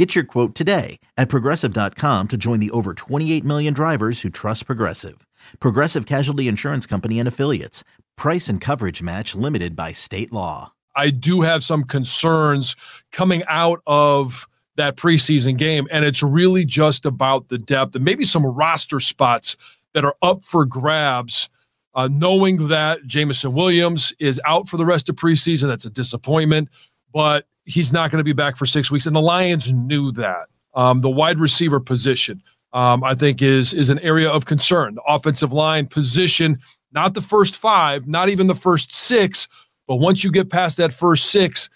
Get your quote today at progressive.com to join the over 28 million drivers who trust Progressive. Progressive Casualty Insurance Company and Affiliates. Price and coverage match limited by state law. I do have some concerns coming out of that preseason game, and it's really just about the depth and maybe some roster spots that are up for grabs. Uh, knowing that Jameson Williams is out for the rest of preseason, that's a disappointment, but he's not going to be back for six weeks. And the Lions knew that. Um, the wide receiver position, um, I think, is is an area of concern. The offensive line position, not the first five, not even the first six, but once you get past that first six,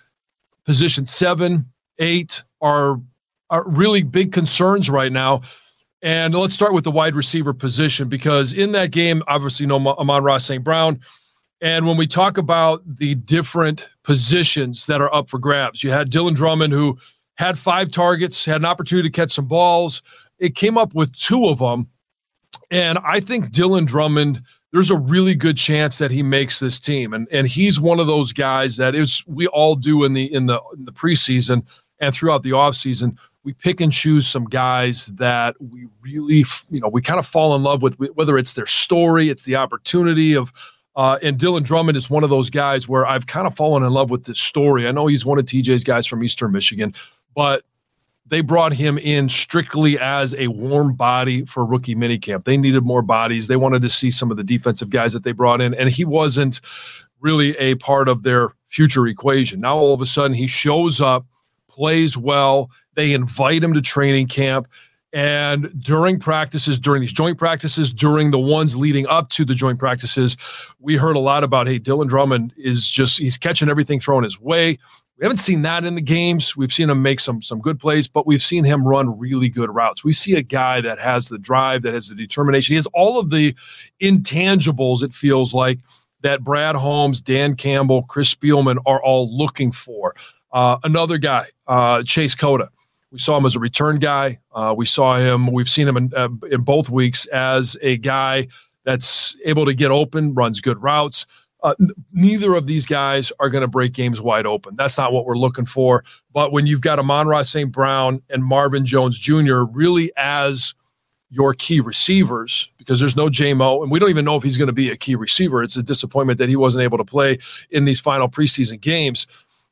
position seven, eight are are really big concerns right now. And let's start with the wide receiver position because in that game, obviously, no Amon-Ra St. Brown. And when we talk about the different positions that are up for grabs, you had Dylan Drummond, who had five targets, had an opportunity to catch some balls. It came up with two of them. And I think Dylan Drummond, there's a really good chance that he makes this team. And, and he's one of those guys that is we all do in the in the in the preseason and throughout the offseason we pick and choose some guys that we really, you know, we kind of fall in love with, whether it's their story, it's the opportunity of, uh, and Dylan Drummond is one of those guys where I've kind of fallen in love with this story. I know he's one of TJ's guys from Eastern Michigan, but they brought him in strictly as a warm body for rookie minicamp. They needed more bodies. They wanted to see some of the defensive guys that they brought in, and he wasn't really a part of their future equation. Now all of a sudden he shows up plays well. They invite him to training camp. And during practices, during these joint practices, during the ones leading up to the joint practices, we heard a lot about, hey, Dylan Drummond is just, he's catching everything thrown his way. We haven't seen that in the games. We've seen him make some some good plays, but we've seen him run really good routes. We see a guy that has the drive, that has the determination. He has all of the intangibles, it feels like, that Brad Holmes, Dan Campbell, Chris Spielman are all looking for. Uh, another guy, uh, Chase Cota. We saw him as a return guy. Uh, we saw him. We've seen him in, uh, in both weeks as a guy that's able to get open, runs good routes. Uh, neither of these guys are going to break games wide open. That's not what we're looking for. But when you've got Amon-Ra St. Brown and Marvin Jones Jr. really as your key receivers, because there's no JMO, and we don't even know if he's going to be a key receiver. It's a disappointment that he wasn't able to play in these final preseason games.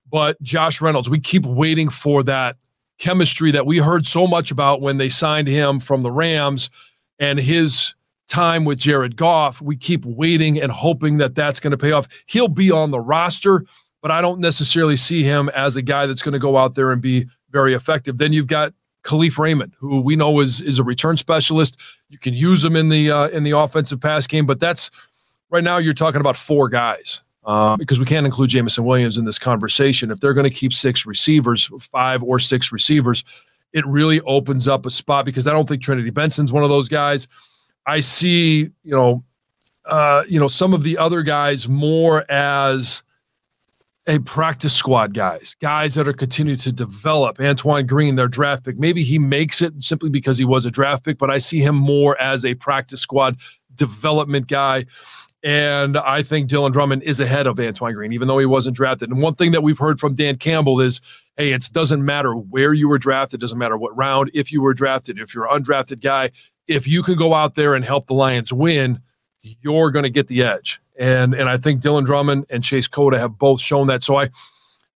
But Josh Reynolds, we keep waiting for that chemistry that we heard so much about when they signed him from the Rams and his time with Jared Goff. We keep waiting and hoping that that's going to pay off. He'll be on the roster, but I don't necessarily see him as a guy that's going to go out there and be very effective. Then you've got Kalif Raymond, who we know is is a return specialist. You can use him in the uh, in the offensive pass game, but that's right now you're talking about four guys uh, because we can't include Jameson Williams in this conversation. If they're going to keep six receivers, five or six receivers, it really opens up a spot because I don't think Trinity Benson's one of those guys. I see, you know, uh, you know, some of the other guys more as a practice squad guys, guys that are continuing to develop. Antoine Green, their draft pick. Maybe he makes it simply because he was a draft pick, but I see him more as a practice squad development guy. And I think Dylan Drummond is ahead of Antoine Green, even though he wasn't drafted. And one thing that we've heard from Dan Campbell is hey, it doesn't matter where you were drafted, doesn't matter what round, if you were drafted, if you're an undrafted guy, if you can go out there and help the Lions win, you're going to get the edge. And and I think Dylan Drummond and Chase Cota have both shown that. So I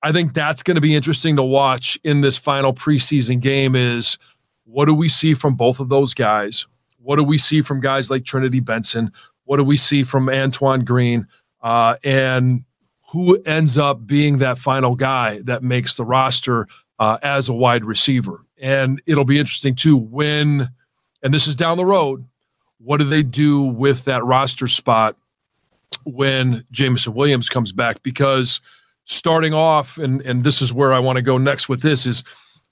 I think that's going to be interesting to watch in this final preseason game is what do we see from both of those guys? What do we see from guys like Trinity Benson? What do we see from Antoine Green? Uh, and who ends up being that final guy that makes the roster uh, as a wide receiver? And it'll be interesting too when, and this is down the road, what do they do with that roster spot when Jameson Williams comes back? Because starting off, and and this is where I want to go next with this is,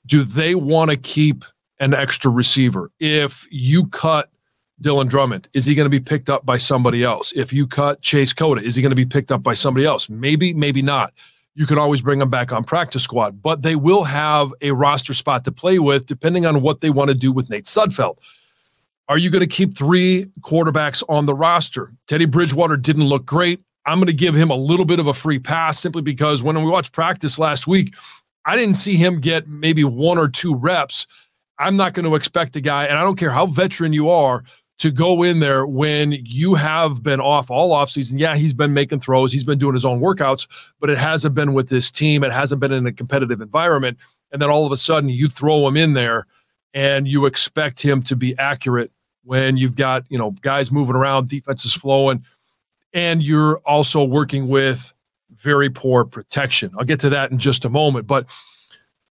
do they want to keep an extra receiver? If you cut Dylan Drummond, is he going to be picked up by somebody else? If you cut Chase Cota, is he going to be picked up by somebody else? Maybe, maybe not. You could always bring him back on practice squad, but they will have a roster spot to play with depending on what they want to do with Nate Sudfeld. Are you going to keep three quarterbacks on the roster? Teddy Bridgewater didn't look great. I'm going to give him a little bit of a free pass simply because when we watched practice last week, I didn't see him get maybe one or two reps. I'm not going to expect a guy, and I don't care how veteran you are, to go in there when you have been off all offseason. Yeah, he's been making throws, he's been doing his own workouts, but it hasn't been with this team. It hasn't been in a competitive environment. And then all of a sudden you throw him in there and you expect him to be accurate when you've got, you know, guys moving around, defense is flowing, and you're also working with very poor protection. I'll get to that in just a moment. But